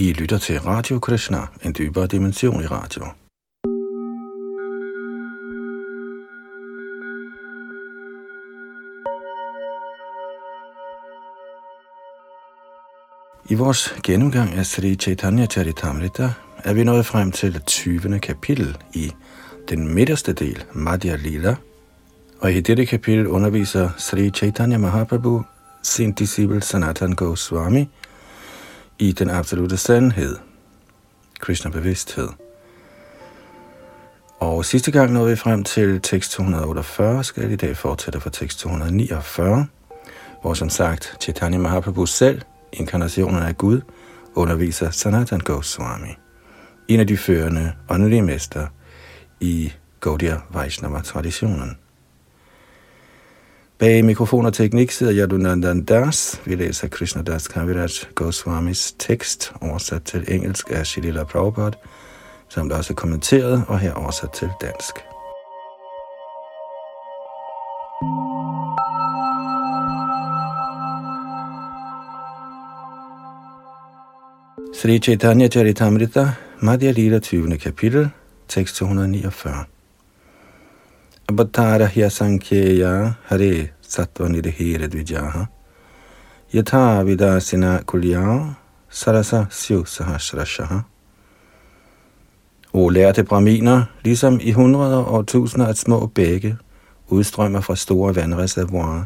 I lytter til Radio Krishna, en dybere dimension i radio. I vores gennemgang af Sri Chaitanya Charitamrita er vi nået frem til 20. kapitel i den midterste del, Madhya Lila. Og i dette kapitel underviser Sri Chaitanya Mahaprabhu sin disciple Sanatan Goswami i den absolute sandhed, Krishna bevidsthed. Og sidste gang nåede vi frem til tekst 248, skal i dag fortsætte fra tekst 249, hvor som sagt Chaitanya Mahaprabhu selv, inkarnationen af Gud, underviser Sanatan Goswami, en af de førende åndelige mester i Gaudiya Vaishnava-traditionen. Bag mikrofon og teknik sidder Yadunandan Das. Vi læser Krishna Das Kaviraj Goswamis tekst, oversat til engelsk af Shilila Prabhupada, som der også er kommenteret og her oversat til dansk. Sri Chaitanya Charitamrita, Madhya Lila 20. kapitel, tekst 249. Avatara hyasankyeya hare sattva nidhire dvijaha yatha vidasina kulya sarasa syu sahasrashaha. O lærte braminer, ligesom i hundreder og tusinder af små bække, udstrømmer fra store vandreservoirer,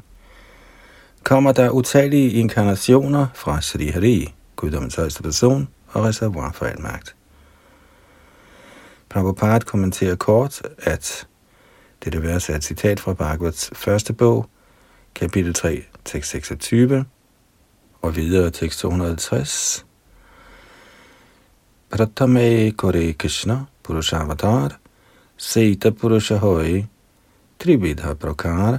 kommer der utallige inkarnationer fra Sri Hari, guddommens højeste person og reservoir for al magt. Prabhupada kommenterer kort, at dette vers er et citat fra Bhagavats første bog, kapitel 3, tekst 26, og videre tekst 250. Pratame Kore Krishna Purushavatar Sita Purushahoi Trividha Prakar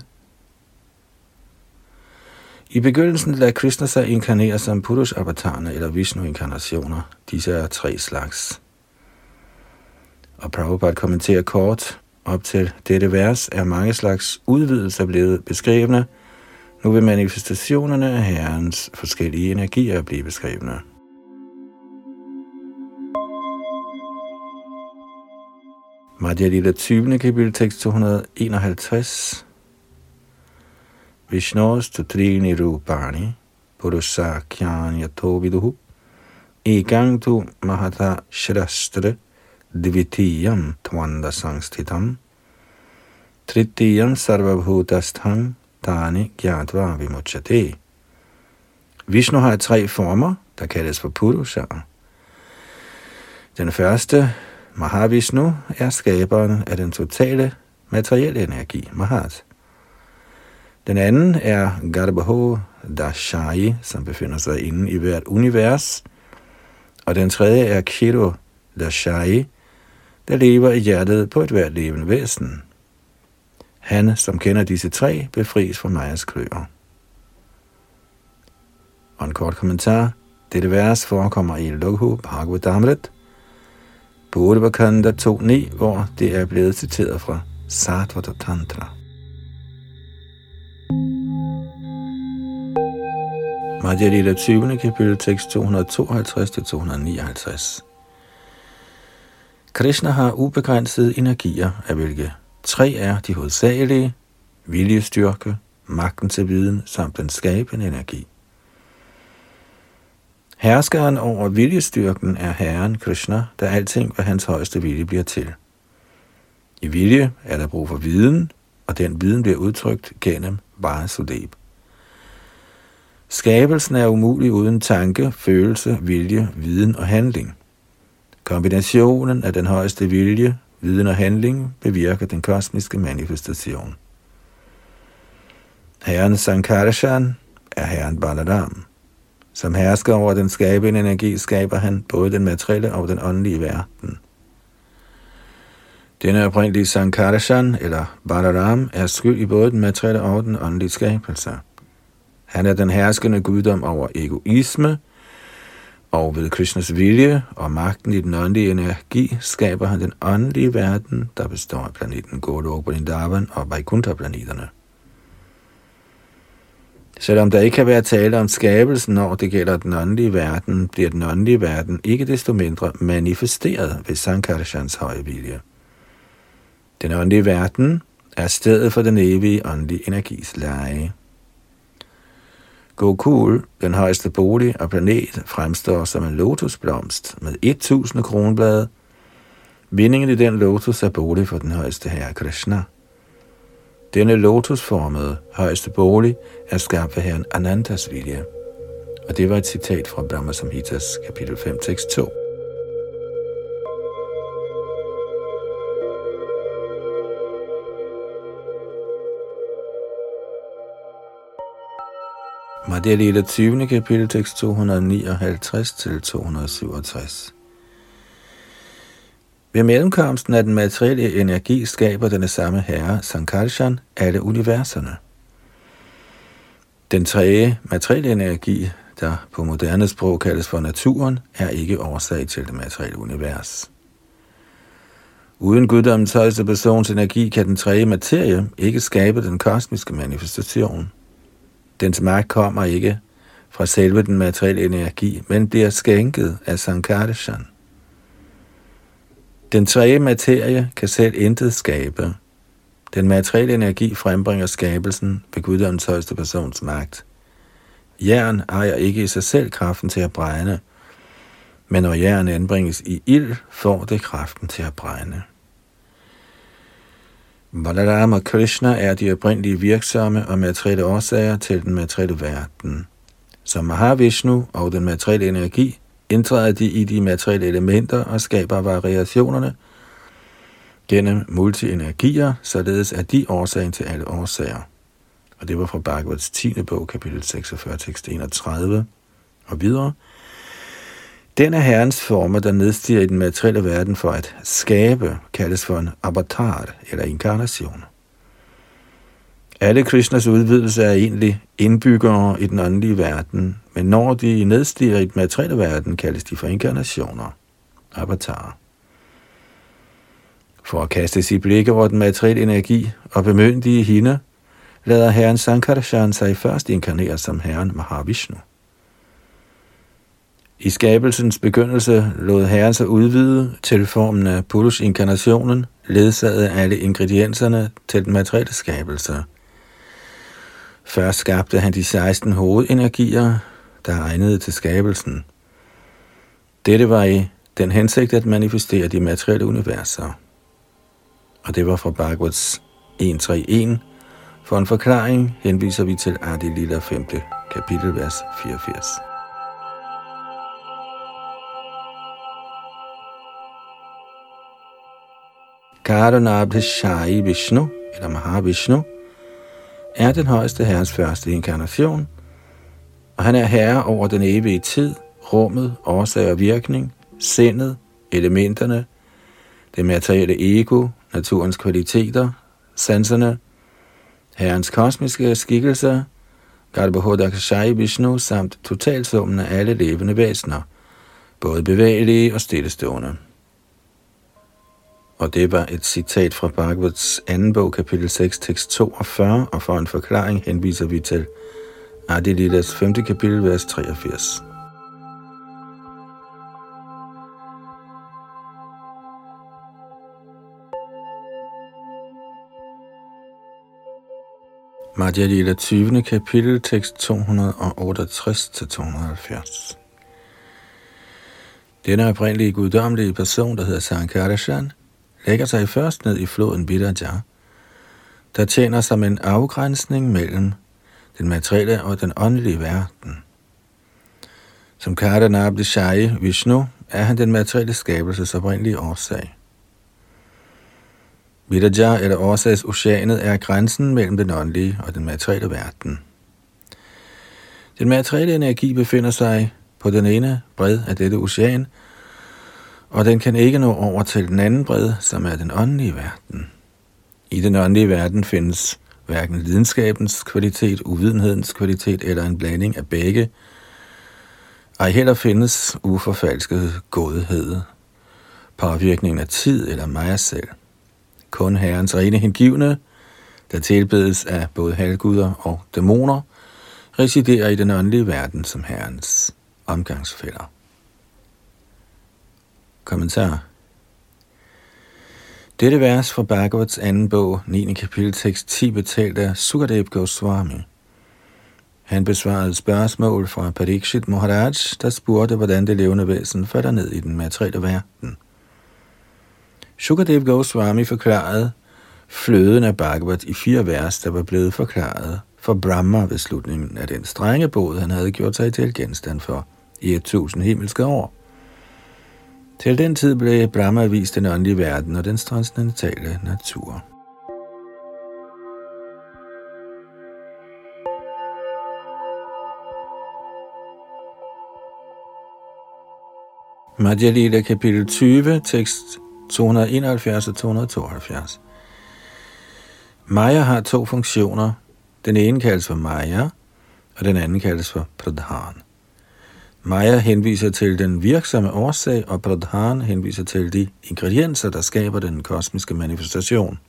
i begyndelsen lader Krishna sig inkarnere som Purush Avatarne eller Vishnu-inkarnationer. Disse er tre slags. Og Prabhupada kommenterer kort, op til dette vers er mange slags udvidelser blevet beskrevne. Nu vil manifestationerne af Herrens forskellige energier blive beskrevne. Madhya Lila 20. kapitel tekst 251 Vishnos tutrini rupani purusa kyan viduhu ekang tu mahata shrastra Divitiyam tvanda sangstitam Tritiyam sarvabhutastham Tani gyatva vimuchate. Vishnu har tre former, der kaldes for Purusha. Den første, Mahavishnu, er skaberen af den totale materielle energi, Mahat. Den anden er Garbho Dashai, som befinder sig inde i hvert univers. Og den tredje er Kiro Dashai, der lever i hjertet på et hvert levende væsen. Han, som kender disse tre, befries fra Majas kløer. Og en kort kommentar. Dette vers forekommer i Loghu Bhagavatamrit, Bodhavakanda 2.9, hvor det er blevet citeret fra Satvata Tantra. Madhya Lila 20. kapitel tekst 252-259. Krishna har ubegrænsede energier, af hvilke tre er de hovedsagelige, viljestyrke, magten til viden samt den skabende energi. Herskeren over viljestyrken er Herren Krishna, der alting, ved hans højeste vilje bliver til. I vilje er der brug for viden, og den viden bliver udtrykt gennem Vasudeb. Skabelsen er umulig uden tanke, følelse, vilje, viden og handling – Kombinationen af den højeste vilje, viden og handling bevirker den kosmiske manifestation. Herren Sankarshan er herren Balaram. Som hersker over den skabende energi, skaber han både den materielle og den åndelige verden. Denne oprindelige Sankarshan, eller Balaram, er skyld i både den materielle og den åndelige skabelse. Han er den herskende guddom over egoisme, og ved Krishnas vilje og magten i den åndelige energi skaber han den åndelige verden, der består af planeten Golok, Vrindavan og Vaikuntha-planeterne. Selvom der ikke kan være tale om skabelsen, når det gælder den åndelige verden, bliver den åndelige verden ikke desto mindre manifesteret ved Sankarshans høje vilje. Den åndelige verden er stedet for den evige åndelige energis leje. Gokul, den højeste bolig og planet, fremstår som en lotusblomst med 1000 kronblade. Vindingen i den lotus er bolig for den højeste herre Krishna. Denne lotusformede højeste bolig er skabt ved herren Anantas vilje. Og det var et citat fra Brahma Samhitas kapitel 5, tekst 2. Madhya Lila 20. kapitel, tekst 259 til 267. Ved mellemkomsten af den materielle energi skaber denne samme herre, Sankarshan, alle universerne. Den tredje materielle energi, der på moderne sprog kaldes for naturen, er ikke årsag til det materielle univers. Uden guddommens højeste persons energi kan den tredje materie ikke skabe den kosmiske manifestation. Dens magt kommer ikke fra selve den materielle energi, men bliver skænket af Sankarshan. Den tredje materie kan selv intet skabe. Den materielle energi frembringer skabelsen ved guddommens højeste persons magt. Jern ejer ikke i sig selv kraften til at brænde, men når jern anbringes i ild, får det kraften til at brænde. Balaram og Krishna er de oprindelige virksomme og materielle årsager til den materielle verden. Som Mahavishnu og den materielle energi indtræder de i de materielle elementer og skaber variationerne gennem multienergier, således er de årsagen til alle årsager. Og det var fra Bhagavats 10. bog, kapitel 46, tekst 31 og videre. Den er herrens former, der nedstiger i den materielle verden for at skabe, kaldes for en avatar eller inkarnation. Alle Krishnas udvidelser er egentlig indbyggere i den åndelige verden, men når de nedstiger i den materielle verden, kaldes de for inkarnationer, avatarer. For at kaste sit blik over den materielle energi og bemyndige hende, lader herren Sankarshan sig først inkarnere som herren Mahavishnu. I skabelsens begyndelse lod herren sig udvide til formen af Purush-inkarnationen, ledsaget alle ingredienserne til den materielle skabelse – Først skabte han de 16 hovedenergier, der egnede til skabelsen. Dette var i den hensigt at manifestere de materielle universer. Og det var fra Bhagavats 1.3.1. For en forklaring henviser vi til Adi Lilla 5. kapitel, vers 84. Karunabhi Shai Vishnu, eller Mahavishnu, er den højeste herres første inkarnation, og han er herre over den evige tid, rummet, årsag og virkning, sindet, elementerne, det materielle ego, naturens kvaliteter, sanserne, herrens kosmiske skikkelser, Garbhodakashai Vishnu samt totalsummen af alle levende væsener, både bevægelige og stillestående og det var et citat fra Bhagavats anden bog, kapitel 6, tekst 42, og for en forklaring henviser vi til Adilidas 5. kapitel, vers 83. Madhya Lila 20. kapitel, tekst 268-270. Denne oprindelige guddommelige person, der hedder Sankarshan, lægger sig først ned i floden Bidaja, der tjener som en afgrænsning mellem den materielle og den åndelige verden. Som Kardana Abdishai Vishnu er han den materielle skabelses oprindelige årsag. Vidaja eller årsagsoceanet er grænsen mellem den åndelige og den materielle verden. Den materielle energi befinder sig på den ene bred af dette ocean, og den kan ikke nå over til den anden bred, som er den åndelige verden. I den åndelige verden findes hverken lidenskabens kvalitet, uvidenhedens kvalitet eller en blanding af begge. Ej heller findes uforfalsket godhed, påvirkningen af tid eller mig selv. Kun Herrens rene hengivne, der tilbedes af både halvguder og dæmoner, residerer i den åndelige verden som herrens omgangsfælder. Kommentar Dette vers fra Bhagavats anden bog, 9. kapitel, tekst 10, betalt af Sukadev Goswami. Han besvarede spørgsmål fra Parikshit Maharaj, der spurgte, hvordan det levende væsen falder ned i den materielle verden. Sukadev Goswami forklarede fløden af Bhagavat i fire vers, der var blevet forklaret for Brahma ved slutningen af den strenge båd, han havde gjort sig til genstand for i et tusind himmelske år. Til den tid blev Brahma vist den åndelige verden og den transcendentale natur. Madhya Lila kapitel 20, tekst 271 og 272. Maya har to funktioner. Den ene kaldes for Maya, og den anden kaldes for Pradhan. Maya henviser til den virksomme årsag, og Pradhan henviser til de ingredienser, der skaber den kosmiske manifestation.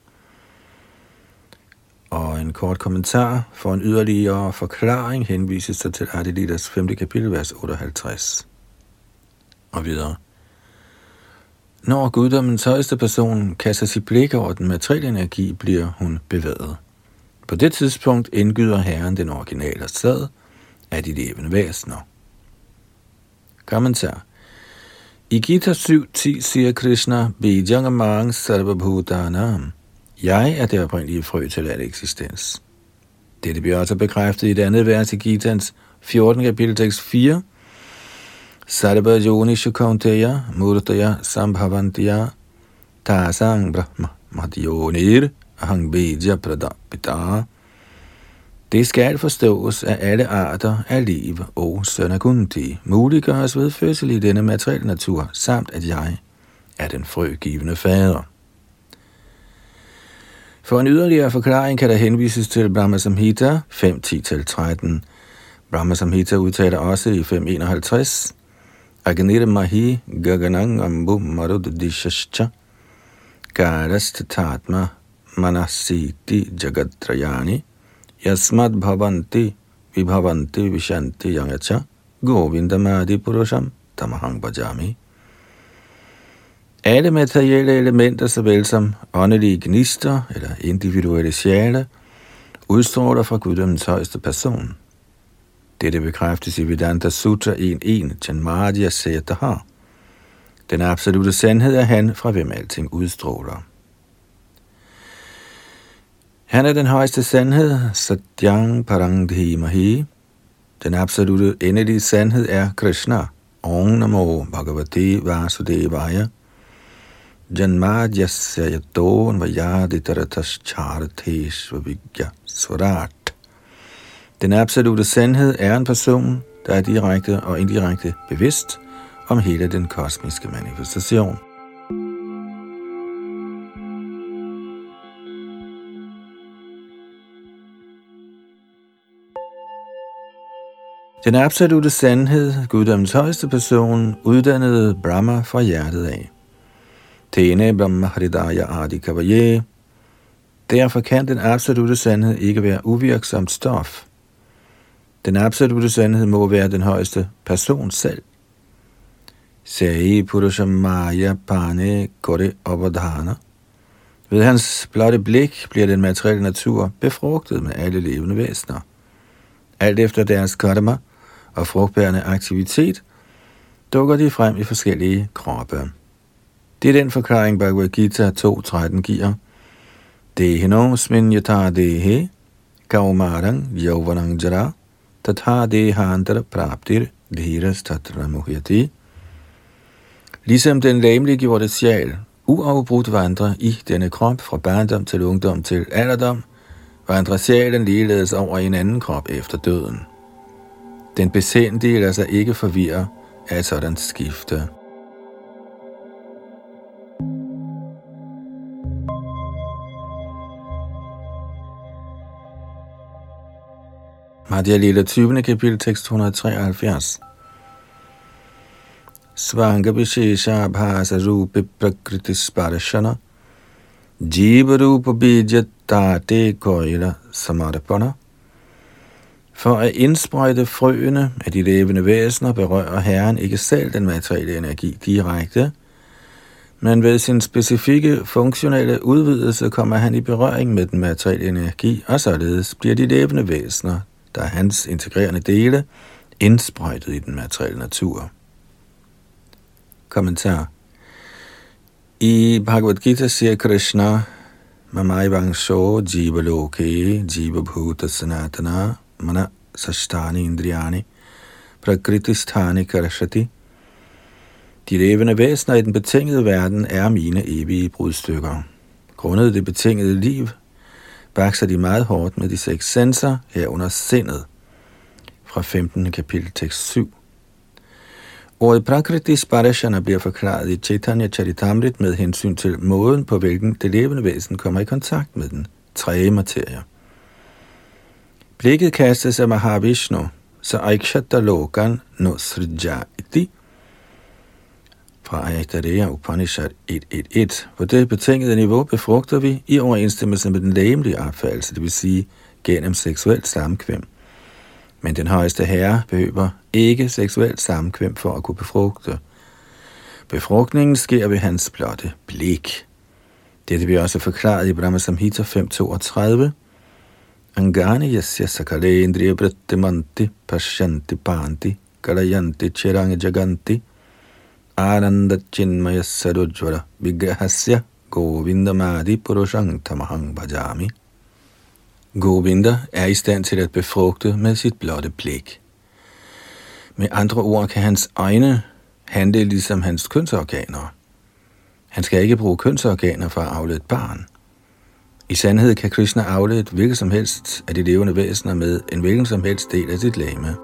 Og en kort kommentar for en yderligere forklaring henvises der til Adelitas 5. kapitel, vers 58. Og videre. Når guddommens højeste person kaster sit blik over den materielle energi, bliver hun bevæget. På det tidspunkt indgyder Herren den originale sad af de levende væsener. Kommentar. I Gita 7.10 siger Krishna, Bijangamang Sarvabhutanam. Jeg er det oprindelige frø til al eksistens. Dette bliver også bekræftet i det andet vers i Gitans 14. kapitel tekst 4. Sarva Yoni shukanteya Murtaya Sambhavantiya Tasang Brahma Madhyonir Ahang Bija Pradapita det skal forstås at alle arter af liv og sønnagundi, muliggøres ved fødsel i denne materielle natur, samt at jeg er den frøgivende fader. For en yderligere forklaring kan der henvises til Brahma Samhita 5.10-13. Brahma Samhita udtaler også i 5.51, Agnir Mahi Gaganang Ambu Marud Dishascha Garast Tatma Manasiti Jagatrayani Yasmad bhavanti vibhavanti vishanti yangacha govindamadi purusham tamahang bhajami. Alle materielle elementer, såvel som åndelige gnister eller individuelle sjæle, udstråler fra guddommens højeste person. Dette bekræftes i Vedanta Sutra 1.1, Janmadya har. Den absolute sandhed er han, fra hvem alting udstråler. Han er den højeste sandhed, Satyang Parangdhimahi. Den absolute endelige sandhed er Krishna. Om Namo Bhagavate Vasudevaya. Janmadhyasya yato vayadi taratas charteshva vigya swarat. Den absolute sandhed er en person, der er direkte og indirekte bevidst om hele den kosmiske manifestation. Den absolute sandhed, guddommens højeste person, uddannede Brahma fra hjertet af. Tene Brahma Haridaya Adi Kavaye. Derfor kan den absolute sandhed ikke være uvirksomt stof. Den absolute sandhed må være den højeste person selv. Sei Purusha Maya Pane Kore Obadhana. Ved hans blotte blik bliver den materielle natur befrugtet med alle levende væsener. Alt efter deres karma – og frugtbærende aktivitet, dukker de frem i forskellige kroppe. Det er den forklaring, Bhagavad Gita 2.13 giver. Dehino smin yata dehe, kaumarang yovanang jara, tatha dehantara praptir dhiras tatra muhyati. Ligesom den læmelige gjorte sjæl uafbrudt vandrer i denne krop fra barndom til ungdom til alderdom, vandrer sjælen ligeledes over i en anden krop efter døden. Den besindige lader sig ikke forvirre af et sådan skifte. Madhya Lila 20. kapitel, tekst 173. Svanga Vishesha Bhasa Rupi Prakriti Sparashana Jiva Rupa Bija Tate Koila Samarapana for at indsprøjte frøene af de levende væsener berører Herren ikke selv den materielle energi direkte, men ved sin specifikke funktionelle udvidelse kommer han i berøring med den materielle energi, og således bliver de levende væsener, der er hans integrerende dele, indsprøjtet i den materielle natur. Kommentar I Bhagavad Gita siger Krishna, Mamai Vangsho Jiva Loke Jiva Bhuta Sanatana Mana Sashtani Indriyani Prakriti Sthani Karashati De levende væsener i den betingede verden er mine evige brudstykker. Grundet det betingede liv, bakser de meget hårdt med de seks senser herunder sindet. Fra 15. kapitel tekst 7. Ordet Prakriti Sparashana bliver forklaret i Chaitanya Charitamrit med hensyn til måden, på hvilken det levende væsen kommer i kontakt med den tredje materie. Blikket kastes af Mahavishnu, så Aikshata Lokan no Srija iti, fra Ayatarea Upanishad 1.1.1. På det betingede niveau befrugter vi i overensstemmelse med den lægemlige opfattelse, det vil sige gennem seksuelt samkvem. Men den højeste herre behøver ikke seksuelt samkvem for at kunne befrugte. Befrugtningen sker ved hans blotte blik. Dette bliver også forklaret i Brahma Samhita 5.32. Angani yasya sakalendriya vrittimanti pashyanti panti kalayanti chirang jaganti ananda chinmaya sarujvara vigrahasya govindamadi purushang tamahang bhajami. Govinda er i stand til at befrugte med sit blotte blik. Med andre ord kan hans egne handle ligesom hans kønsorganer. Han skal ikke bruge kønsorganer for at afle et barn. I sandhed kan Krishna afle et hvilket som helst af de levende væsener med en hvilken som helst del af sit læme.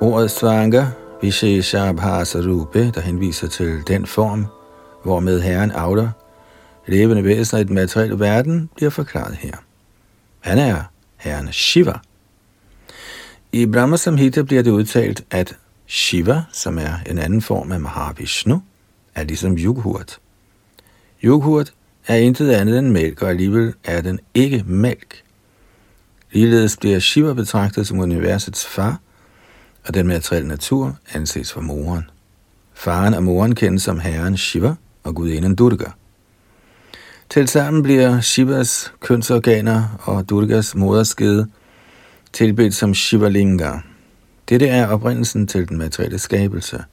Ordet svanga Vishesha Bhasa Rupe, der henviser til den form, hvormed Herren afler levende væsener i den materielle verden, bliver forklaret her. Han er Herren Shiva. I Brahma Samhita bliver det udtalt, at Shiva, som er en anden form af Mahavishnu, er ligesom yoghurt. Yoghurt er intet andet end mælk, og alligevel er den ikke mælk. Ligeledes bliver Shiva betragtet som universets far, og den materielle natur anses for moren. Faren og moren kendes som herren Shiva og gudinden Durga. Tilsammen bliver Shivas kønsorganer og Durgas moderskede tilbedt som Shivalinga. Dette er oprindelsen til den materielle skabelse.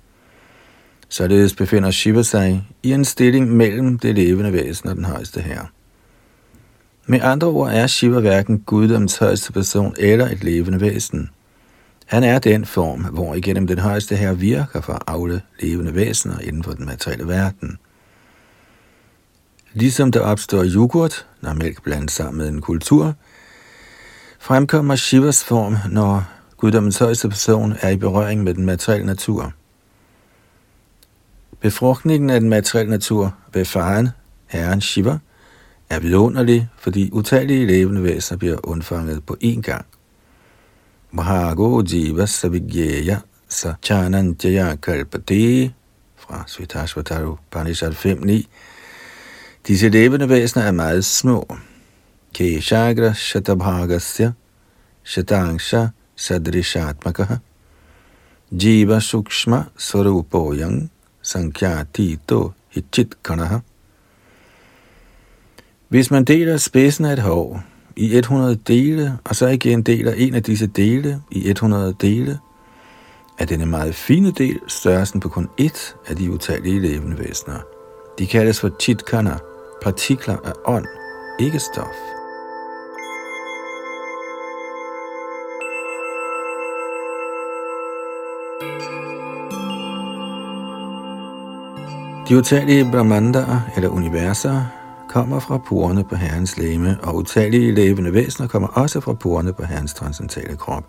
Således befinder Shiva sig i en stilling mellem det levende væsen og den højeste herre. Med andre ord er Shiva hverken guddoms højeste person eller et levende væsen – han er den form, hvor igennem den højeste her virker for afle levende væsener inden for den materielle verden. Ligesom der opstår yoghurt, når mælk blandes sammen med en kultur, fremkommer Shivas form, når guddommens højeste person er i berøring med den materielle natur. Befrugtningen af den materielle natur ved faren, herren Shiva, er vidunderlig, fordi utallige levende væsener bliver undfanget på én gang. Bhago Jiva Savigyeya Sa Chananjaya Kalpati fra Svitashvataru Panishad 5.9. Disse levende væsener er meget små. Keshagra Shatabhagasya Shatangsha Sadrishatmakaha Jiva Sukshma Sarupoyang Sankhyatito Hichitkanaha Hvis man deler spidsen af et hår, i 100 dele, og så igen deler en af disse dele. I 100 dele, er denne meget fine del. Størrelsen på kun ét af de utallige levende væsener. De kaldes for chitkana, partikler af ånd, ikke stof. De utallige brahmandaer, eller universer, kommer fra porerne på Herrens læme, og utallige levende væsener kommer også fra porerne på Herrens transcendentale krop.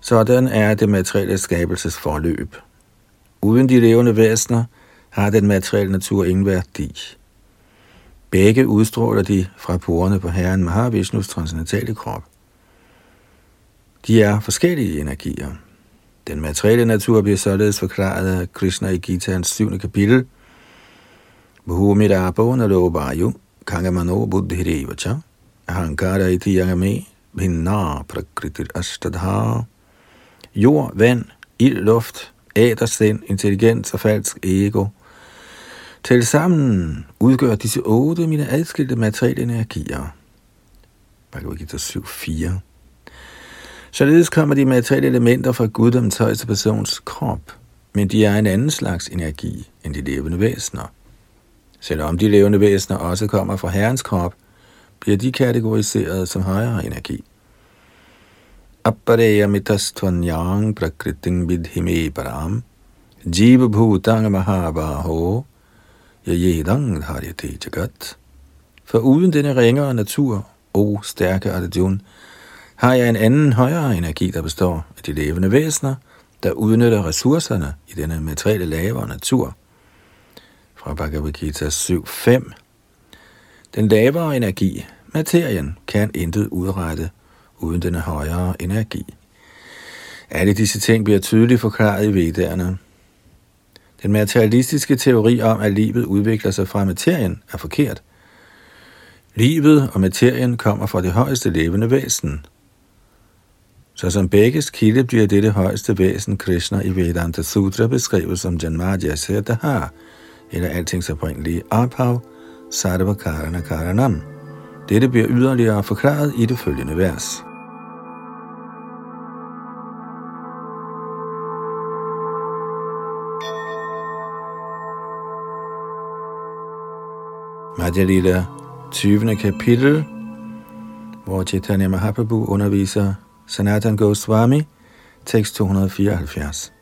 Sådan er det materielle skabelses forløb. Uden de levende væsener har den materielle natur ingen værdi. Begge udstråler de fra porerne på Herren Mahavishnus transcendentale krop. De er forskellige energier. Den materielle natur bliver således forklaret af Krishna i Gita's 7. kapitel. Bhumirapo narobayu kangamano buddhirevacha ahankara iti yagame bhinna prakritir astadha. Jord, vand, ild, luft, ædersind, intelligens og falsk ego. Til sammen udgør disse otte mine adskilte materielle energier. Bhagavad Gita 7.4 Således kommer de materielle elementer fra guddommens højeste persons krop, men de er en anden slags energi end de levende væsener. Selvom de levende væsener også kommer fra Herrens krop, bliver de kategoriseret som højere energi. Appareya mitastvanyang prakriting vidhime param jiva bhutang mahabaho yayedang dharyate jagat. For uden denne ringere natur, o stærke Arjuna, har jeg en anden højere energi, der består af de levende væsener, der udnytter ressourcerne i denne materielle lavere natur. Fra Bhagavad Gita 7.5 Den lavere energi, materien, kan intet udrette uden denne højere energi. Alle disse ting bliver tydeligt forklaret i vedderne. Den materialistiske teori om, at livet udvikler sig fra materien, er forkert. Livet og materien kommer fra det højeste levende væsen, så som begges kilde bliver dette højeste væsen Krishna i Vedanta Sutra beskrevet som Janmadya Siddha, eller altings oprindelige ophav, Sarva Karana Karanam. Dette bliver yderligere forklaret i det følgende vers. Madhya Lila 20. kapitel, hvor Chaitanya Mahaprabhu underviser Sanatan Goswami, tekst 274.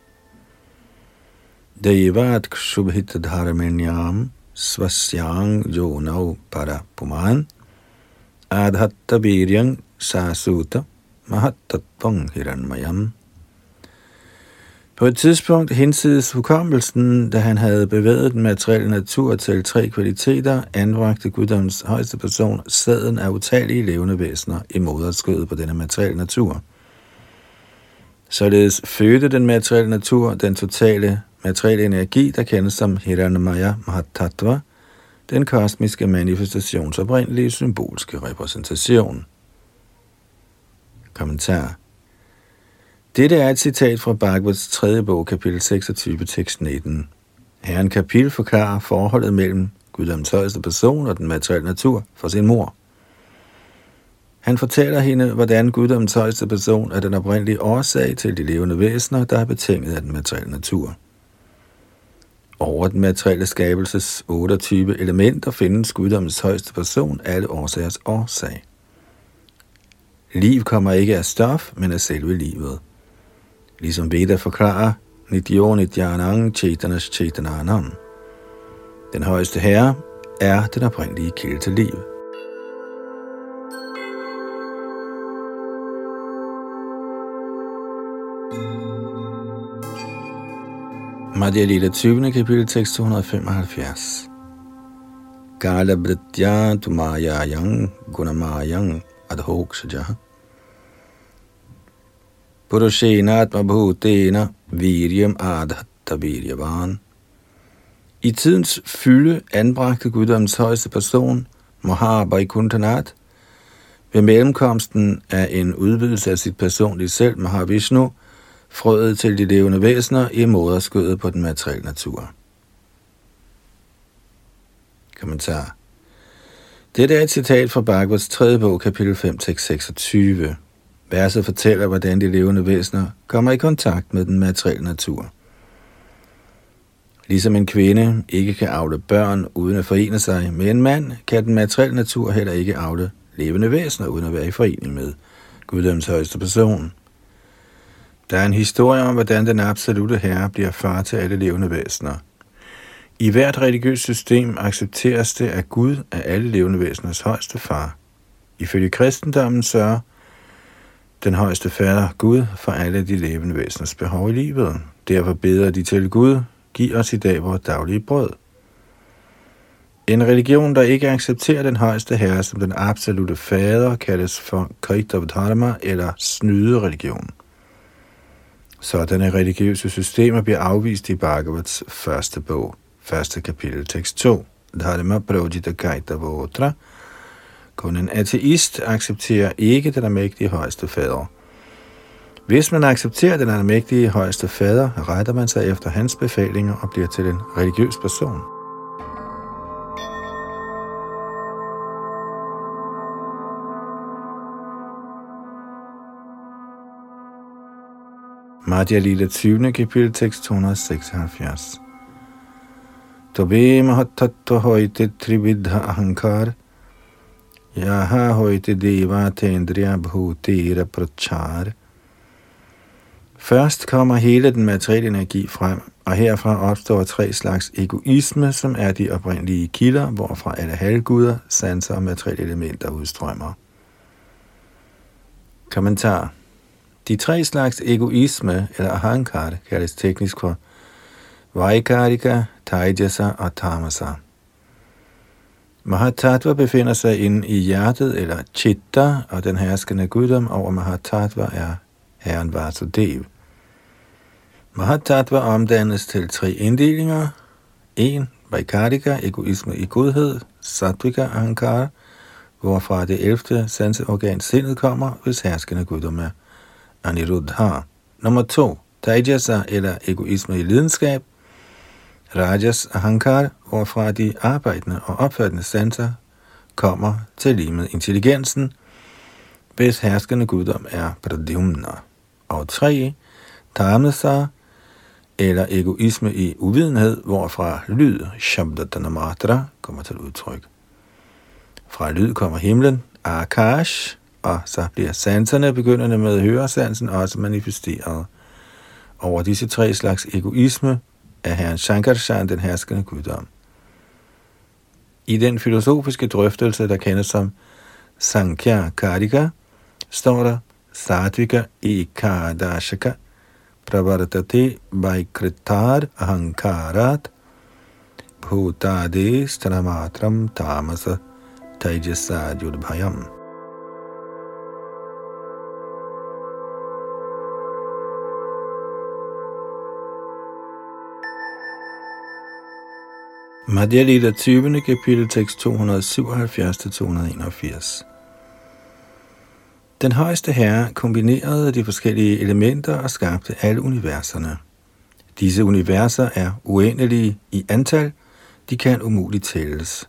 Devat Kshubhita Dharmenyam Svasyang Jonau Para Puman Adhatta Viryang Sasuta Mahattatvang Hiranmayam på et tidspunkt hensides hukommelsen, da han havde bevæget den materielle natur til tre kvaliteter, anbragte guddoms højeste person sæden af utallige levende væsener i moderskødet på denne materielle natur. Således fødte den materielle natur den totale materielle energi, der kendes som Hiranamaya Mahatattva, den kosmiske manifestations oprindelige symbolske repræsentation. Kommentar dette er et citat fra Bhagavats 3. bog, kapitel 26, tekst 19. Herren kapitel forklarer forholdet mellem guddoms højeste person og den materielle natur for sin mor. Han fortæller hende, hvordan guddoms højeste person er den oprindelige årsag til de levende væsener, der er betinget af den materielle natur. Over den materielle skabelses 28 elementer findes guddoms højeste person alle årsagers årsag. Liv kommer ikke af stof, men af selve livet. Ligesom Veda forklarer, Nidyo Nidyanang Chetanas Chetananam. Den højeste herre er den oprindelige kilde til liv. Madhya Lila 20. kapitel tekst 275. Kala Britya Tumayayang Gunamayang Adhoksajaha Purushena Atmabhutena Viryam Adhatta Viryavan. I tidens fylde anbragte guddoms højeste person, Mahabhaikuntanat, ved mellemkomsten af en udvidelse af sit personlige selv, Mahavishnu, frøet til de levende væsener i moderskødet på den materielle natur. Kommentar. Dette er et citat fra Bhagavats 3. bog, kapitel 5, tekst 26. Verset fortæller, hvordan de levende væsener kommer i kontakt med den materielle natur. Ligesom en kvinde ikke kan afle børn uden at forene sig med en mand, kan den materielle natur heller ikke afle levende væsener uden at være i forening med Guddoms højeste person. Der er en historie om, hvordan den absolute herre bliver far til alle levende væsener. I hvert religiøst system accepteres det, at Gud er alle levende væseners højeste far. Ifølge kristendommen sørger den højeste fader, Gud, for alle de levende væseners behov i livet. Derfor beder de til Gud, giv os i dag vores daglige brød. En religion, der ikke accepterer den højeste herre som den absolute fader, kaldes for Kaitav Dharma eller snyde religion. Sådanne religiøse systemer bliver afvist i Bhagavats første bog, første kapitel, tekst 2. Dharma Prajita Kaita Votra. Kun en ateist accepterer ikke den almægtige højeste fader. Hvis man accepterer den almægtige højeste fader, retter man sig efter hans befalinger og bliver til en religiøs person. Madhya Lila 20. kapitel, tekst 276. Tobe mahatattva hoite trividha ahankar, yaha hoite deva tendriya bhutira prachar. Først kommer hele den materielle energi frem, og herfra opstår tre slags egoisme, som er de oprindelige kilder, hvorfra alle halvguder, sanser og materielle elementer udstrømmer. Kommentar de tre slags egoisme, eller ahankar, kaldes teknisk for Vaikarika, Taijasa og Tamasa. Mahatattva befinder sig inde i hjertet, eller chitta, og den herskende guddom over Mahatattva er herren Vasudev. Mahatattva omdannes til tre inddelinger. 1. Vaikarika, egoisme i godhed, Sattvika Ankara, hvorfra det 11. sanseorgan sindet kommer, hvis herskende guddom er Aniruddha. Nummer 2. Taijasa eller egoisme i lidenskab. Rajas Ahankar, hvorfra de arbejdende og opfattende sanser kommer til lige med intelligensen, hvis herskende guddom er Pradyumna. Og 3. Tamasa eller egoisme i uvidenhed, hvorfra lyd, Shabdatanamatra, kommer til udtryk. Fra lyd kommer himlen, Akash, og så bliver sanserne, begyndende med høresansen, også manifesteret. Over disse tre slags egoisme af herren Shankarshan den herskende guddom. I den filosofiske drøftelse, der kendes som Sankhya Karika, står der Satvika Ekadashaka Pravartate Vaikritar Ahankarat Bhutade Stramatram Tamasa Tejasa Yudbhayam. Madhya Lila 20. kapitel, tekst 277-281. Den højeste herre kombinerede de forskellige elementer og skabte alle universerne. Disse universer er uendelige i antal, de kan umuligt tælles.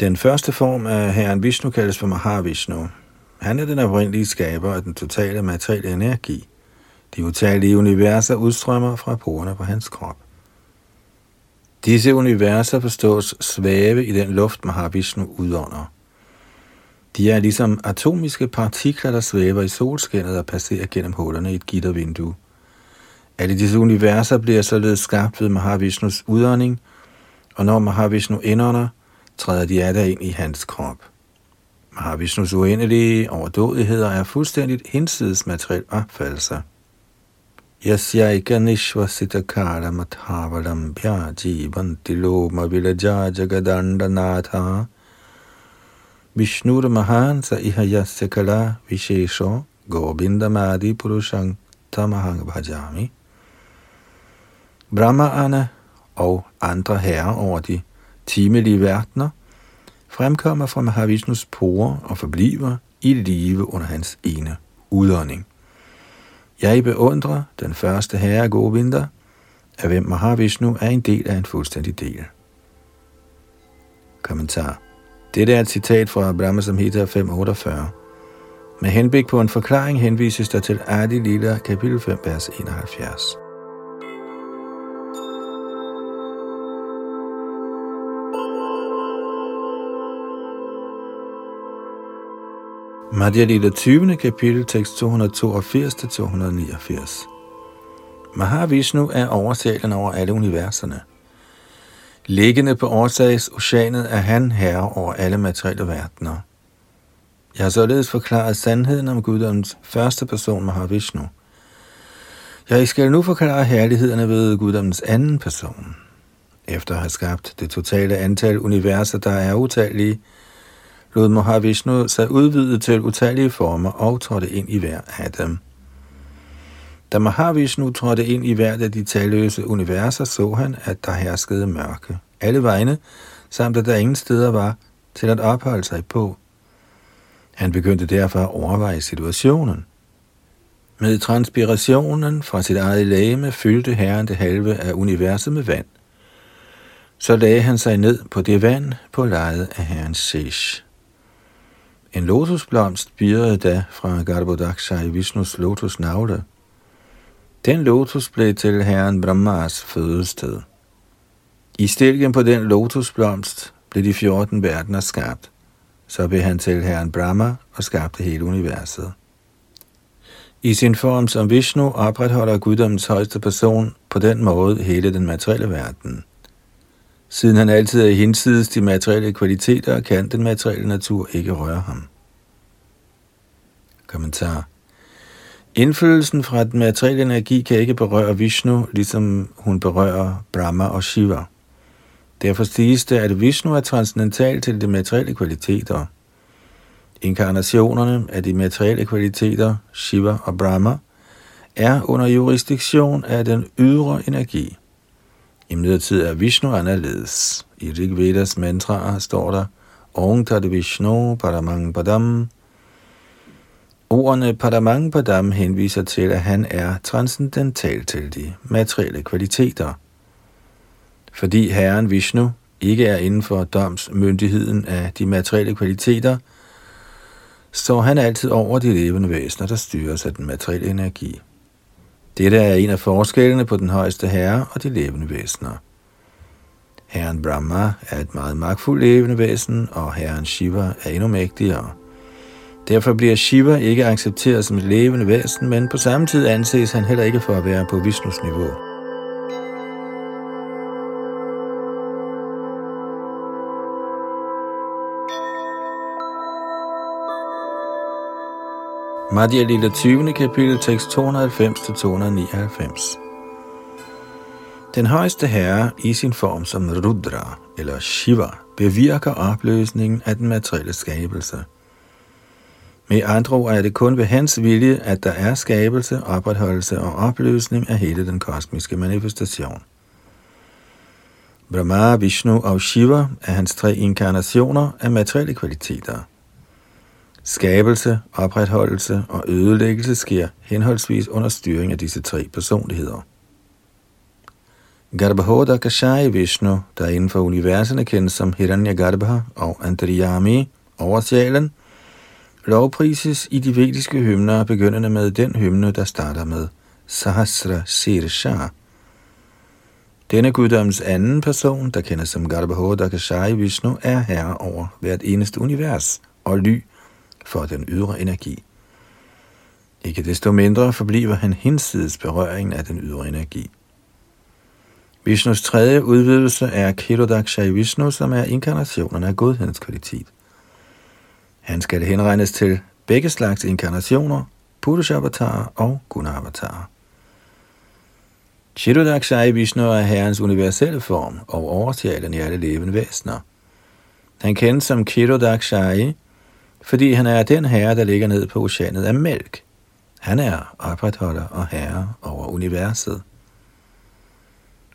Den første form af herren Vishnu kaldes for Mahavishnu. Han er den oprindelige skaber af den totale materielle energi. De utallige universer udstrømmer fra porerne på hans krop. Disse universer forstås svæve i den luft, Mahavishnu udånder. De er ligesom atomiske partikler, der svæver i solskinnet og passerer gennem hullerne i et gittervindue. Alle disse universer bliver således skabt ved Mahavishnus udånding, og når Mahavishnu indånder, træder de alle ind i hans krop. Mahavishnus uendelige overdådigheder er fuldstændigt hinsides materiel opfattelse. Yasya Yasyaika nishvasita kara mathavaram bhyajivanti loma vilaja jagadandanatha Vishnur mahan sa iha yasya kala vishesho gobindamadi purushang tamahang bhajami Brahmaerne og andre herrer over de timelige verdener fremkommer fra Mahavishnus porer og forbliver i live under hans ene udånding. Jeg beundrer den første herre Govinda, af hvem Mahavishnu er en del af en fuldstændig del. Kommentar. Dette er et citat fra Brahma Samhita 548. Med henblik på en forklaring henvises der til Adi Lila, kapitel 5, vers 71. Madhya Lila 20. kapitel, tekst 282-289. Mahavishnu er oversælen over alle universerne. Liggende på årsags oceanet er han herre over alle materielle verdener. Jeg har således forklaret sandheden om guddoms første person Mahavishnu. Jeg skal nu forklare herlighederne ved guddommens anden person. Efter at have skabt det totale antal universer, der er utallige, lod Mahavishnu sig udvide til utallige former og trådte ind i hver af dem. Da Mahavishnu trådte ind i hvert af de talløse universer, så han, at der herskede mørke alle vegne, samt at der ingen steder var til at opholde sig på. Han begyndte derfor at overveje situationen. Med transpirationen fra sit eget lægeme fyldte herren det halve af universet med vand. Så lagde han sig ned på det vand på lejet af herrens Sesh. En lotusblomst birede da fra Garbhodaksha i Vishnus lotusnavle. Den lotus blev til herren Brahmas fødested. I stilken på den lotusblomst blev de 14 verdener skabt. Så blev han til herren Brahma og skabte hele universet. I sin form som Vishnu opretholder guddommens højeste person på den måde hele den materielle verden. Siden han altid er hinsides de materielle kvaliteter, kan den materielle natur ikke røre ham. Kommentar Indflydelsen fra den materielle energi kan ikke berøre Vishnu, ligesom hun berører Brahma og Shiva. Derfor siges det, at Vishnu er transcendental til de materielle kvaliteter. Inkarnationerne af de materielle kvaliteter, Shiva og Brahma, er under jurisdiktion af den ydre energi. I midlertid er Vishnu anderledes. I Rigvedas mantra står der, Om Vishnu Paramang Padam. Ordene Paramang Padam henviser til, at han er transcendental til de materielle kvaliteter. Fordi Herren Vishnu ikke er inden for domsmyndigheden af de materielle kvaliteter, står han altid over de levende væsener, der styres af den materielle energi. Dette er en af forskellene på den højeste herre og de levende væsener. Herren Brahma er et meget magtfuldt levende væsen, og herren Shiva er endnu mægtigere. Derfor bliver Shiva ikke accepteret som et levende væsen, men på samme tid anses han heller ikke for at være på Vishnus niveau. Madhya Lila 20. kapitel, tekst 290-299. Den højeste herre i sin form som Rudra eller Shiva bevirker opløsningen af den materielle skabelse. Med andre ord er det kun ved hans vilje, at der er skabelse, opretholdelse og opløsning af hele den kosmiske manifestation. Brahma, Vishnu og Shiva er hans tre inkarnationer af materielle kvaliteter – Skabelse, opretholdelse og ødelæggelse sker henholdsvis under styring af disse tre personligheder. Garbhoda Kashai Vishnu, der inden for universerne kendes som Hiranyagarbha og Antaryami over sjælen, lovprises i de vediske hymner, begyndende med den hymne, der starter med Sahasra Sirsha. Denne guddoms anden person, der kendes som Garbhoda Kashai Vishnu, er herre over hvert eneste univers og ly for den ydre energi. Ikke desto mindre forbliver han hinsides berøringen af den ydre energi. Vishnus tredje udvidelse er Kirodaksha i Vishnu, som er inkarnationen af godhedens kvalitet. Han skal henregnes til begge slags inkarnationer, Purusha-avatar og Gunavatar. Chirudaksha i Vishnu er herrens universelle form og oversjælen i alle levende væsener. Han kendes som Kirodakshai, fordi han er den herre, der ligger ned på oceanet af mælk. Han er opretholder og herre over universet.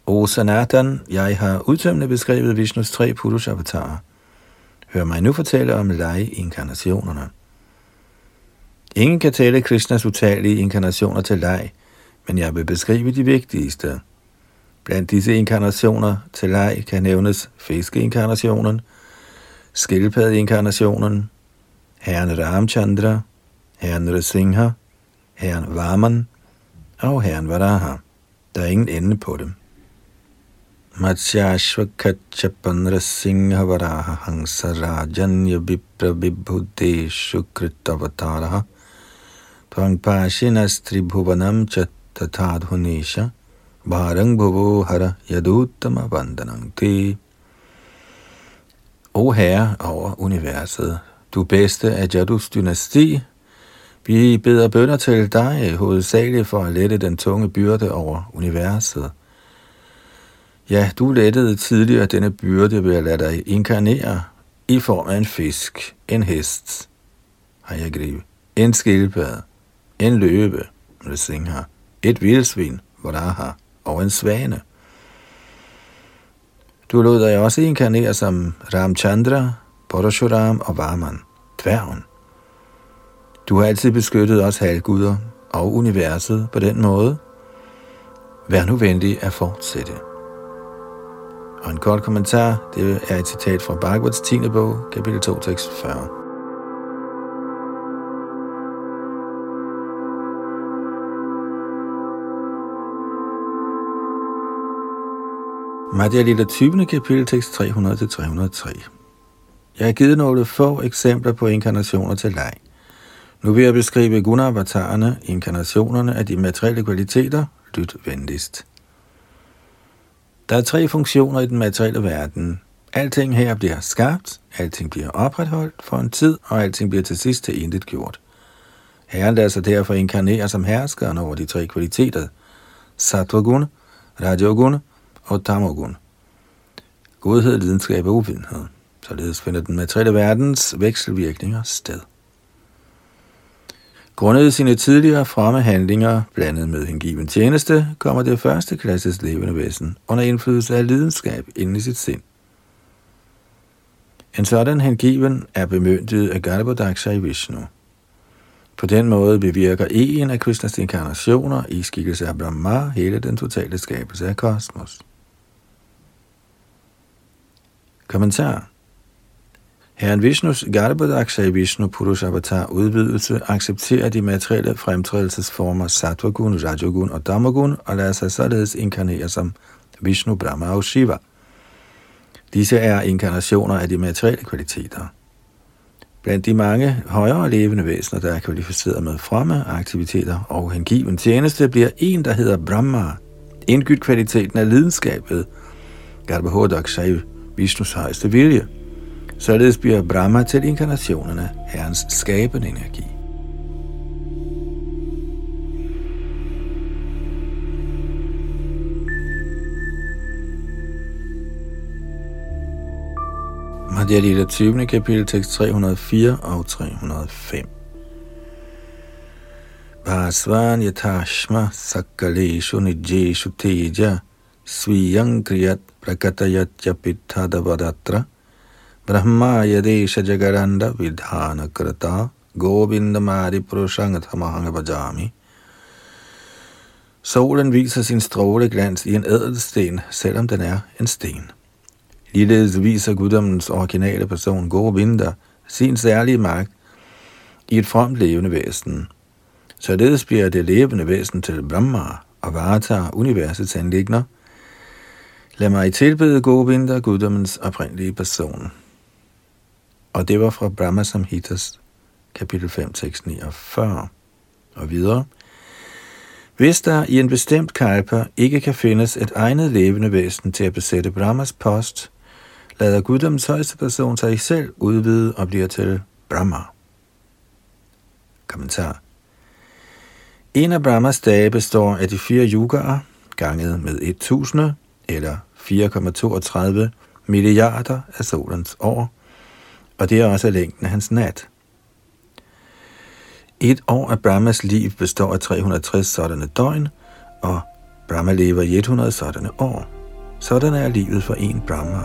O Sanatan, jeg har udtømmende beskrevet Vishnus tre Purushavatarer. Hør mig nu fortælle om leg-inkarnationerne. Ingen kan tælle Krishnas utallige inkarnationer til leg, men jeg vil beskrive de vigtigste. Blandt disse inkarnationer til leg kan nævnes fiskeinkarnationen, skildpaddeinkarnationen, herren Ramchandra, herren Rasingha, herren Varman og herren Varaha. Der er ingen ende på dem. Matsyashvakachapan Rasingha Varaha Hangsa Rajanya Vipra Vibhudeshu Kritavataraha Tvangpashinas Tribhuvanam Chatatadhunesha Bharang Bhuvo Hara Yaduttama Vandanang Te O Herre over universet, du bedste af Jadus dynasti, vi beder bønder til dig hovedsageligt for at lette den tunge byrde over universet. Ja, du lettede tidligere denne byrde ved at lade dig inkarnere i form af en fisk, en hest, har jeg gribe, en skildpadde, en løbe, Nrsimha, et vildsvin, Varaha, og en svane. Du lod dig også inkarnere som Ramchandra, Parashuram og Varman, dværgen. Du har altid beskyttet os halvguder og universet på den måde. Vær nu venlig at fortsætte. Og en kort kommentar, det er et citat fra Bhagavats 10. bog, kapitel 2, tekst 40. Madhya Lila 20. kapitel, tekst 300-303. Jeg har givet nogle få eksempler på inkarnationer til dig. Nu vil jeg beskrive gunavatarerne, inkarnationerne af de materielle kvaliteter, lyt venligst. Der er tre funktioner i den materielle verden. Alting her bliver skabt, alting bliver opretholdt for en tid, og alting bliver til sidst til intet gjort. Herren lader sig derfor inkarnere som herskeren over de tre kvaliteter, Sattvagun, rajogun og tamogun. Godhed, lidenskab og uvidenhed. Således finder den materielle verdens vekselvirkninger sted. Grundet sine tidligere fremme handlinger, blandet med hengiven tjeneste, kommer det første klasses levende væsen under indflydelse af lidenskab ind i sit sind. En sådan hengiven er bemyndiget af Garbhodaksha i Vishnu. På den måde bevirker en af Krishnas inkarnationer i skikkelse af Brahma hele den totale skabelse af kosmos. Kommentar Herren Vishnus Garbhadaksha i Vishnu Purush Avatar udvidelse accepterer de materielle fremtrædelsesformer Sattvagun, Rajagun og Damagun og lader sig således inkarnere som Vishnu, Brahma og Shiva. Disse er inkarnationer af de materielle kvaliteter. Blandt de mange højere levende væsener, der er kvalificeret med fremme aktiviteter og hengiven tjeneste, bliver en, der hedder Brahma, indgydt kvaliteten af lidenskabet, Garbhodaksha i Vishnus højeste vilje. Således bliver Brahma til inkarnationerne Herrens skabende energi. Madhya Lila 20. kapitel, tekst 304 og 305. Bhasvan yatashma sakkaleshu nijeshu teja sviyang kriyat prakatayat yapithadavadatra Brahma यदेश jagaranda vidhana krata Govinda mari purushanga tamahanga bajami. Solen viser sin stråleglans i en ædelsten, selvom den er en sten. Ligeledes viser guddommens originale person Govinda sin særlige magt i et fromt levende væsen. Således bliver det levende væsen til Brahma og varetager universets anlægner. Lad mig tilbede Govinda, guddommens oprindelige person og det var fra Brahma Samhitas kapitel 5, tekst 49 og videre. Hvis der i en bestemt kalpa ikke kan findes et egnet levende væsen til at besætte Brahmas post, lader guddommens højeste person sig selv udvide og bliver til Brahma. Kommentar. En af Brahmas dage består af de fire yugaer, ganget med 1000 eller 4,32 milliarder af solens år, og det er også længden af hans nat. Et år af Brahmas liv består af 360 sådanne døgn, og Brahma lever i 100 sådanne år. Sådan er livet for en Brahma.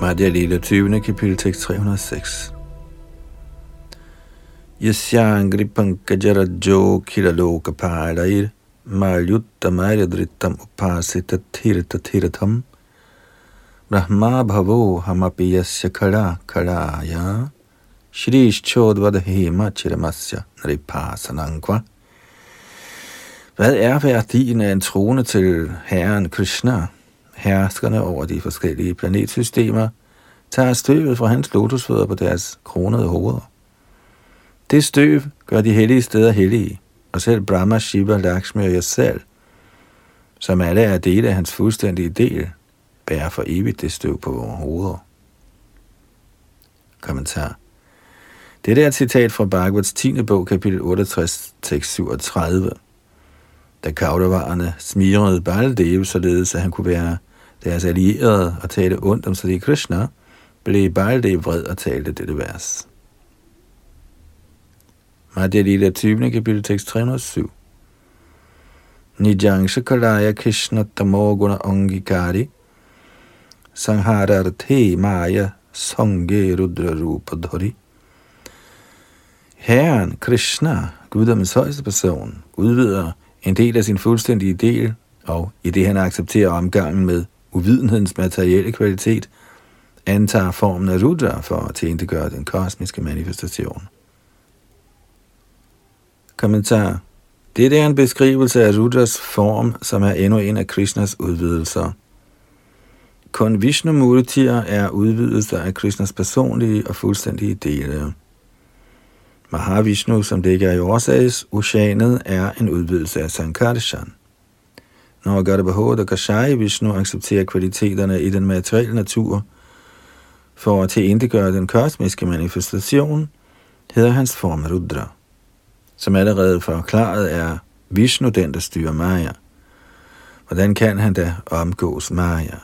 Madhya Lila 20. kapitel tekst 306 यस्याङ्घ्रि पङ्कजरज्जो खिललोकपालैर् माल्युत्तमैर्धृतम् उपासितथिरतथिरथम् ब्रह्मा भवो हमपि यस्य खडा खडाय Shri-schodvadhema nripasanangva. Hvad er værdien af en trone til Herren Krishna? Herskerne over de forskellige planetsystemer tager støvet fra hans lotusfødder på deres kronede hoveder. Det støv gør de hellige steder hellige, og selv Brahma, Shiva, Lakshmi og jeg selv, som alle er dele af hans fuldstændige del, bærer for evigt det støv på vores hoveder. Kommentar. Dette er et citat fra Bhagavats 10. bog, kapitel 68, tekst 37. Da Kaudavarerne smirede Baldev, således at han kunne være Deres allierede og tale ondt om Sri Krishna, blev Baldev vred og talte dette vers. Madhya Lila 20. kapitel tekst 307. Nijang Shakalaya Krishna Tamoguna Angikari Sanghararthe Maya Sange Rudra Rupa Dhari Herren Krishna, guddommens højeste person, udvider en del af sin fuldstændige del, og i det han accepterer omgangen med uvidenhedens materielle kvalitet, antager formen af Rudra for at tilindegøre den kosmiske manifestation. Kommentar. Det er en beskrivelse af Rudras form, som er endnu en af Krishnas udvidelser. Kun Vishnu Murtier er udvidelser af Krishnas personlige og fuldstændige dele. Mahavishnu, som ligger i årsags oceanet, er en udvidelse af Sankarshan. Når Gadabahoda Kashai Vishnu accepterer kvaliteterne i den materielle natur, for at tilindegøre den kosmiske manifestation, hedder hans form Rudra. Som allerede forklaret er Vishnu den, der styrer Maya. Hvordan kan han da omgås Maya?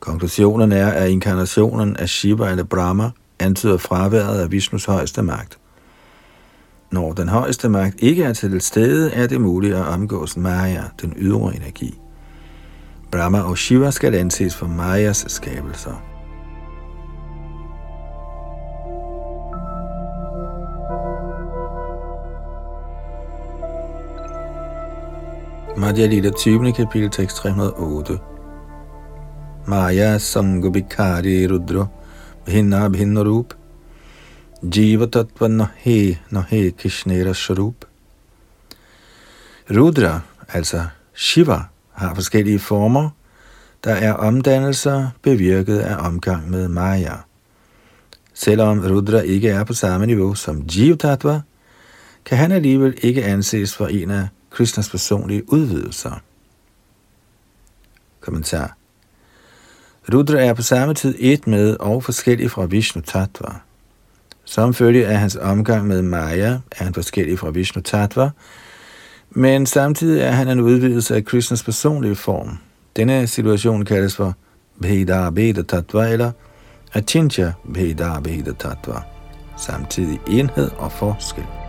Konklusionen er, at inkarnationen af Shiva eller Brahma antyder fraværet af Vishnus højeste magt. Når den højeste magt ikke er til stede, er det muligt at omgås Maya, den ydre energi. Brahma og Shiva skal anses for Mayas skabelser. Madhya Lila 20. kapitel tekst 308 Maya Sangubikari Rudra Bhinna Bhinna Rup Jiva Tattva Nahe Nahe kishnera Sharup Rudra, altså Shiva, har forskellige former, der er omdannelser bevirket af omgang med Maya. Selvom Rudra ikke er på samme niveau som Jiva Tattva, kan han alligevel ikke anses for en af Krishnas personlige udvidelser. Kommentar. Rudra er på samme tid et med og forskellig fra Vishnu Tattva. Som følge af hans omgang med Maya er han forskellig fra Vishnu Tattva, men samtidig er han en udvidelse af Krishnas personlige form. Denne situation kaldes for Bheda Bheda Tattva eller Achintya Bheda Bheda Tattva. Samtidig enhed og forskel.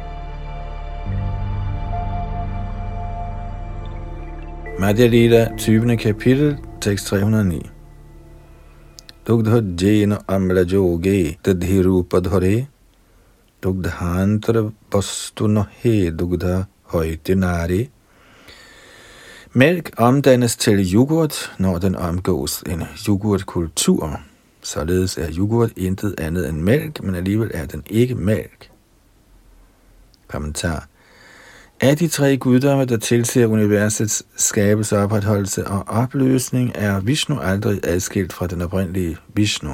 Madhya Lila, 20. kapitel, tekst 309. Dugdha jena amla joge tadhi rupa dhare dugdhantra bastu nahe dugdha højte nari. Mælk omdannes til yoghurt, når den omgås en yoghurtkultur. Således er yoghurt intet andet end mælk, men alligevel er den ikke mælk. Kommentar. Af de tre guddomme, der tilser universets skabelse, opretholdelse og opløsning, er Vishnu aldrig adskilt fra den oprindelige Vishnu.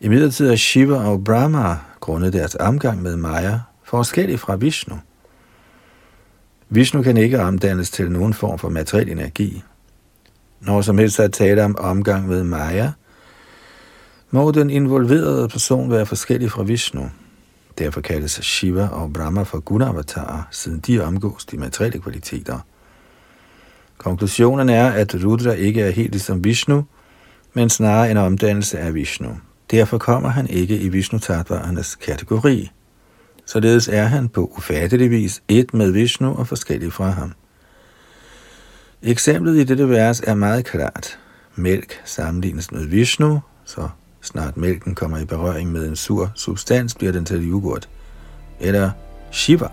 I midlertid er Shiva og Brahma, grundet deres omgang med Maya, forskellige fra Vishnu. Vishnu kan ikke omdannes til nogen form for materiel energi. Når som helst er tale om omgang med Maya, må den involverede person være forskellig fra Vishnu. Derfor kaldes Shiva og Brahma for gunavatarer, siden de omgås de materielle kvaliteter. Konklusionen er, at Rudra ikke er helt ligesom Vishnu, men snarere en omdannelse af Vishnu. Derfor kommer han ikke i Vishnu Tattvaernes kategori. Således er han på ufattelig vis et med Vishnu og forskellig fra ham. Eksemplet i dette vers er meget klart. Mælk sammenlignes med Vishnu, så Snart mælken kommer i berøring med en sur substans, bliver den til yoghurt. Eller Shiva.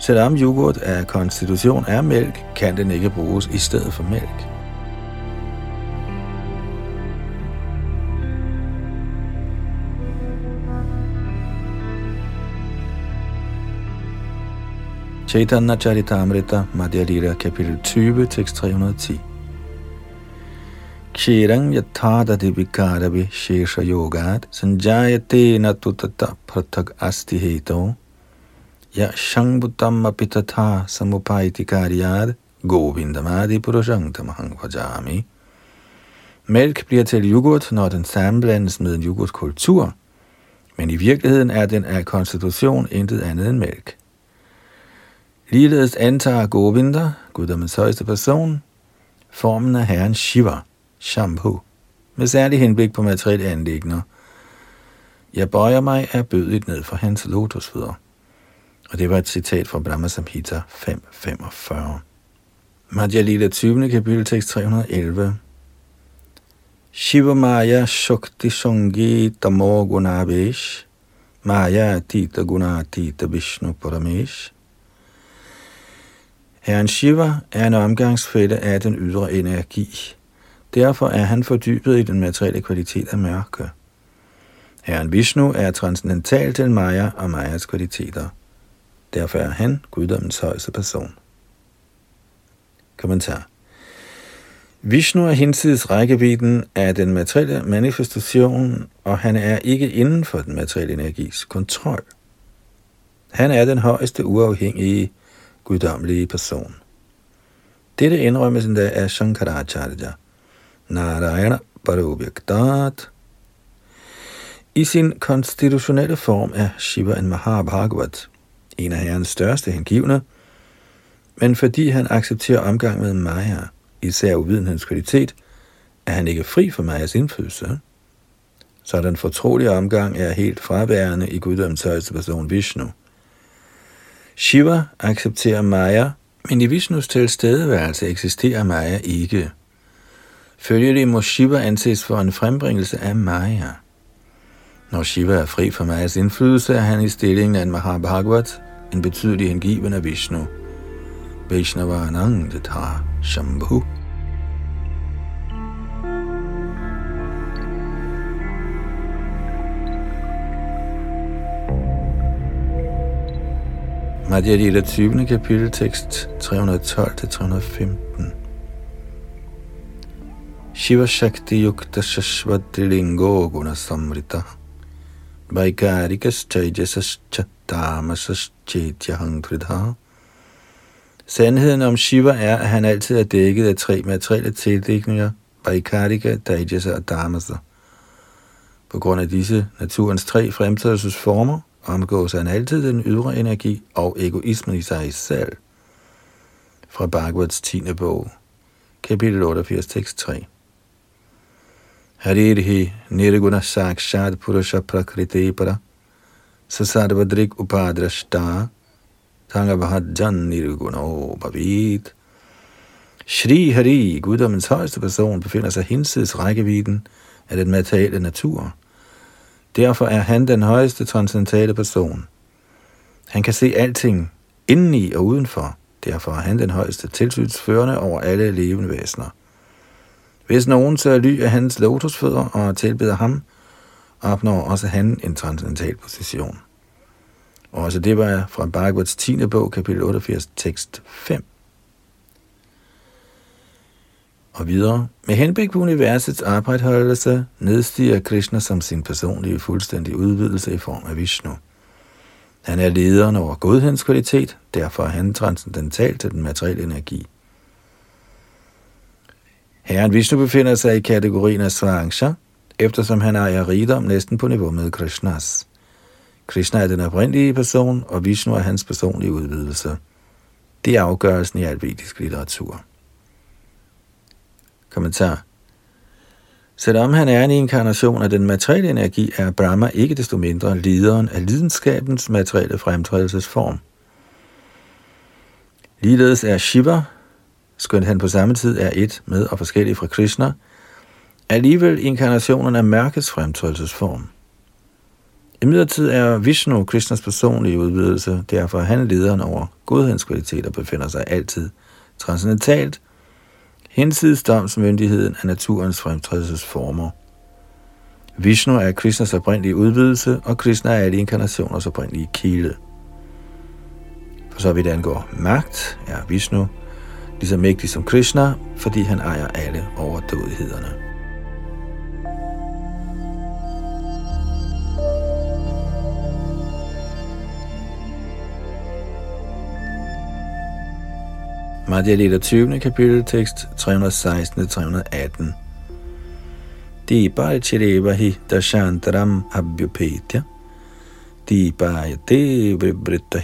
Selvom yoghurt af konstitution er mælk, kan den ikke bruges i stedet for mælk. Chaitanya Charitamrita Madhya Lila kapitel 20 tekst 310 ക്ഷീരം യഥാതതി വികാരവി ശേഷയോഗാത് സഞ്ജായത്തെ നു തത്ത പൃഥക് അസ്തി ഹേതോ. യശംബുതമപി തഥാ സമുപായതി കാര്യാത് ഗോവിന്ദമാതി പുരുഷം തമഹം ഭജാമി. Mælk bliver til yoghurt, når den sammenblandes med en yoghurtkultur, men i virkeligheden er den af konstitution intet andet end mælk. Ligeledes antager Govinda, guddommens højeste person, formen af herren Shiva – Shambhu, med særlig henblik på materielle anlægner. Jeg bøjer mig af bødigt ned for hans lotusfødder. Og det var et citat fra Brahma Samhita 5.45. Madhya Lila 20. kapitel, tekst 311. Shiva Maya Shakti Sangi Tamo Maya Tita Gunatita Vishnu Paramesh Herren Shiva er en omgangsfælde af den ydre energi. Derfor er han fordybet i den materielle kvalitet af mørke. Herren Vishnu er transcendental til Maya og Mayas kvaliteter. Derfor er han guddommens højeste person. Kommentar. Vishnu er hinsides rækkevidden af den materielle manifestation, og han er ikke inden for den materielle energis kontrol. Han er den højeste uafhængige, guddommelige person. Dette indrømmes endda af Shankaracharya. Narayana Parubhyaktat. I sin konstitutionelle form er Shiva en Mahabhagavat, en af herrens største hengivne, men fordi han accepterer omgang med Maya, især uvidenhedens kvalitet, er han ikke fri for Mayas indflydelse. Så den fortrolige omgang er helt fraværende i guddommens højeste person Vishnu. Shiva accepterer Maya, men i Vishnus tilstedeværelse eksisterer Maya ikke. Følgelig må Shiva anses for en frembringelse af Maya. Når Shiva er fri for Mayas indflydelse, er han i stillingen af en Mahabhagavat, en betydelig hengiven af Vishnu. Vaishnavanang Tatha Shambhu. Madhya Lila 20. kapitel, tekst 312-315. Shiva Shakti Yukta Shashvadrilingo Guna Samrita Vaikarikas Chayjasas Chattamasas Chetyahang Sandheden om Shiva er, at han altid er dækket af tre materielle tildækninger, Vaikarika, Dajasa og Dhamasa. På grund af disse naturens tre fremtrædelsesformer, omgås han altid den ydre energi og egoismen i sig selv. Fra Bhagavats 10. bog, kapitel 88, tekst 3. Harirhi nirguna sakshat purusha prakriti para sasarvadrik upadrashta tangabhajan nirguno bhavit. Shri Hari, guddommens højeste person, befinder sig hinsides rækkevidden af den materielle natur – Derfor er han den højeste transcendentale person. Han kan se alting indeni og udenfor. Derfor er han den højeste tilsynsførende over alle levende væsener. Hvis nogen tager ly af hans lotusfødder og tilbeder ham, opnår også han en transcendental position. Og også det var fra Bhagavats 10. bog, kapitel 88, tekst 5. Og videre, med henblik på universets arbejdsholdelse, nedstiger Krishna som sin personlige fuldstændige udvidelse i form af Vishnu. Han er lederen over godhedens kvalitet, derfor er han transcendental til den materielle energi. Herren Vishnu befinder sig i kategorien af Svarangsha, eftersom han ejer rigdom næsten på niveau med Krishnas. Krishna er den oprindelige person, og Vishnu er hans personlige udvidelse. Det er afgørelsen i alvedisk litteratur. Kommentar. Selvom han er en inkarnation af den materielle energi, er Brahma ikke desto mindre lederen af lidenskabens materielle fremtrædelsesform. Ligeledes er Shiva, skønt han på samme tid er et med og forskellig fra Krishna, alligevel inkarnationen af mørkets fremtrædelsesform. I midlertid er Vishnu Krishnas personlige udvidelse, derfor er han lederen over godhedens kvaliteter befinder sig altid transcendentalt Hensides domsmyndigheden af naturens fremtrædelsesformer. Vishnu er Krishnas oprindelige udvidelse, og Krishna er alle inkarnationers oprindelige kilde. For så vidt angår magt, er Vishnu lige så mægtig som Krishna, fordi han ejer alle overdådighederne. Madhya Lita 20. kapitel, tekst 316-318. Deepaya Chirevahi Dashantaram Abhyupetya Deepaya Te Vibrita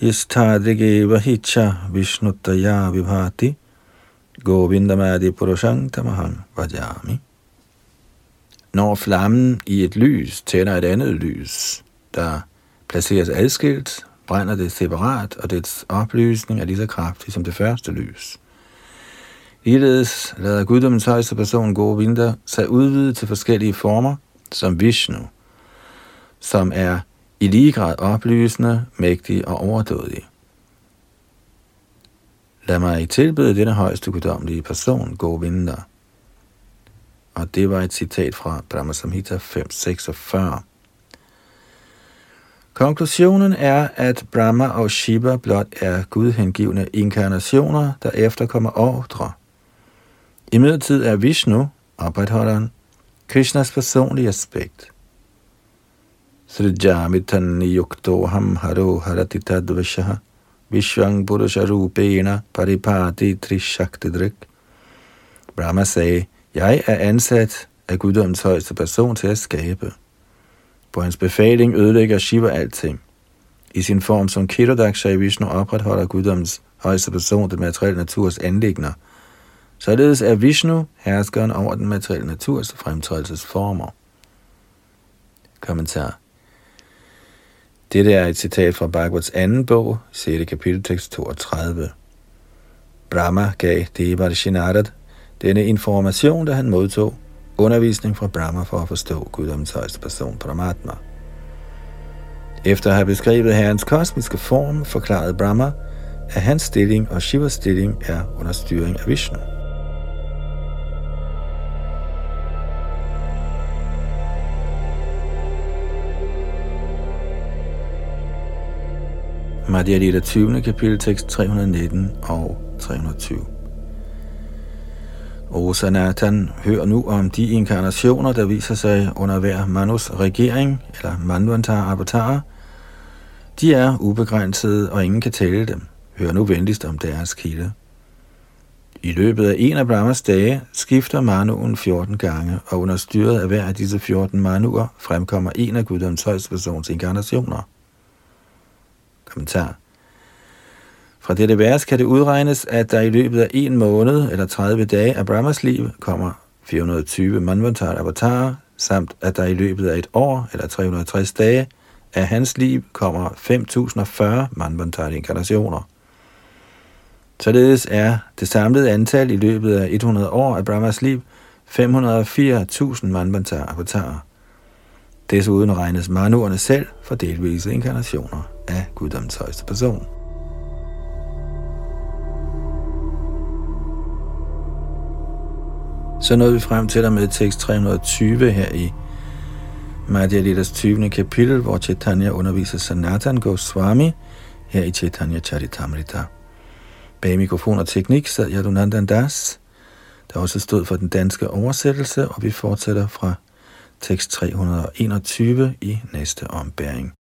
Hitu Samana hicha vishnutaya vibhati govindamadi purushang tamahang vajami. Når flammen i et lys tænder et andet lys, der placeres adskilt, brænder det separat, og dets oplysning er lige så kraftig som det første lys. Ligeledes lader guddommens højeste person gode vinter sig udvide til forskellige former, som Vishnu, som er i lige grad oplysende, mægtig og overdådig. Lad mig tilbede denne højeste guddommelige person, vinter. Og det var et citat fra Brahma Samhita 546. Konklusionen er, at Brahma og Shiva blot er gudhengivende inkarnationer, der efterkommer ordre. I midlertid er Vishnu, opretholderen, Krishnas personlige aspekt. Srijamitan yuktoham haro haratitadvashaha Vishvang Purusha Rupena Paripati Trishaktidrik. Brahma sagde, jeg er ansat af guddommens højeste person til at skabe. På hans befaling ødelægger Shiva alting. I sin form som Kirodaksha i Vishnu opretholder guddommens højeste person den materielle naturs anlægner. Således er Vishnu herskeren over den materielle naturs fremtrædelsesformer. Kommentar dette er et citat fra Bhagavats anden bog, 6. kapitel, tekst 32. Brahma gav Devarshi Narad denne information, da han modtog undervisning fra Brahma for at forstå guddommens højeste person, Paramatma. Efter at have beskrevet herrens kosmiske form, forklarede Brahma, at hans stilling og Shivas stilling er under styring af Vishnu. Madhya Lita 20. kapitel, tekst 319 og 320. O Sanatan, hør nu om de inkarnationer, der viser sig under hver Manus regering, eller Manvantar Avatar. De er ubegrænsede, og ingen kan tælle dem. Hør nu venligst om deres kilde. I løbet af en af Brahmas dage skifter Manuen 14 gange, og under styret af hver af disse 14 Manuer fremkommer en af Guddoms højstpersons inkarnationer. Kommentar. Fra dette vers kan det udregnes, at der i løbet af en måned eller 30 dage af Brahmas liv kommer 420 Manvantar avatarer, samt at der i løbet af et år eller 360 dage af hans liv kommer 5040 Manvantar inkarnationer. Således er det samlede antal i løbet af 100 år af Brahmas liv 504.000 Manvantar avatarer. Desuden regnes manuerne selv for delvise inkarnationer af guddommens højeste person. Så nåede vi frem til der med tekst 320 her i Madhya Litas 20. kapitel, hvor Chaitanya underviser Sanatan Goswami her i Chaitanya Charitamrita. Bag mikrofon og teknik sad Yadunandan Das, der også stod for den danske oversættelse, og vi fortsætter fra tekst 321 i næste ombæring.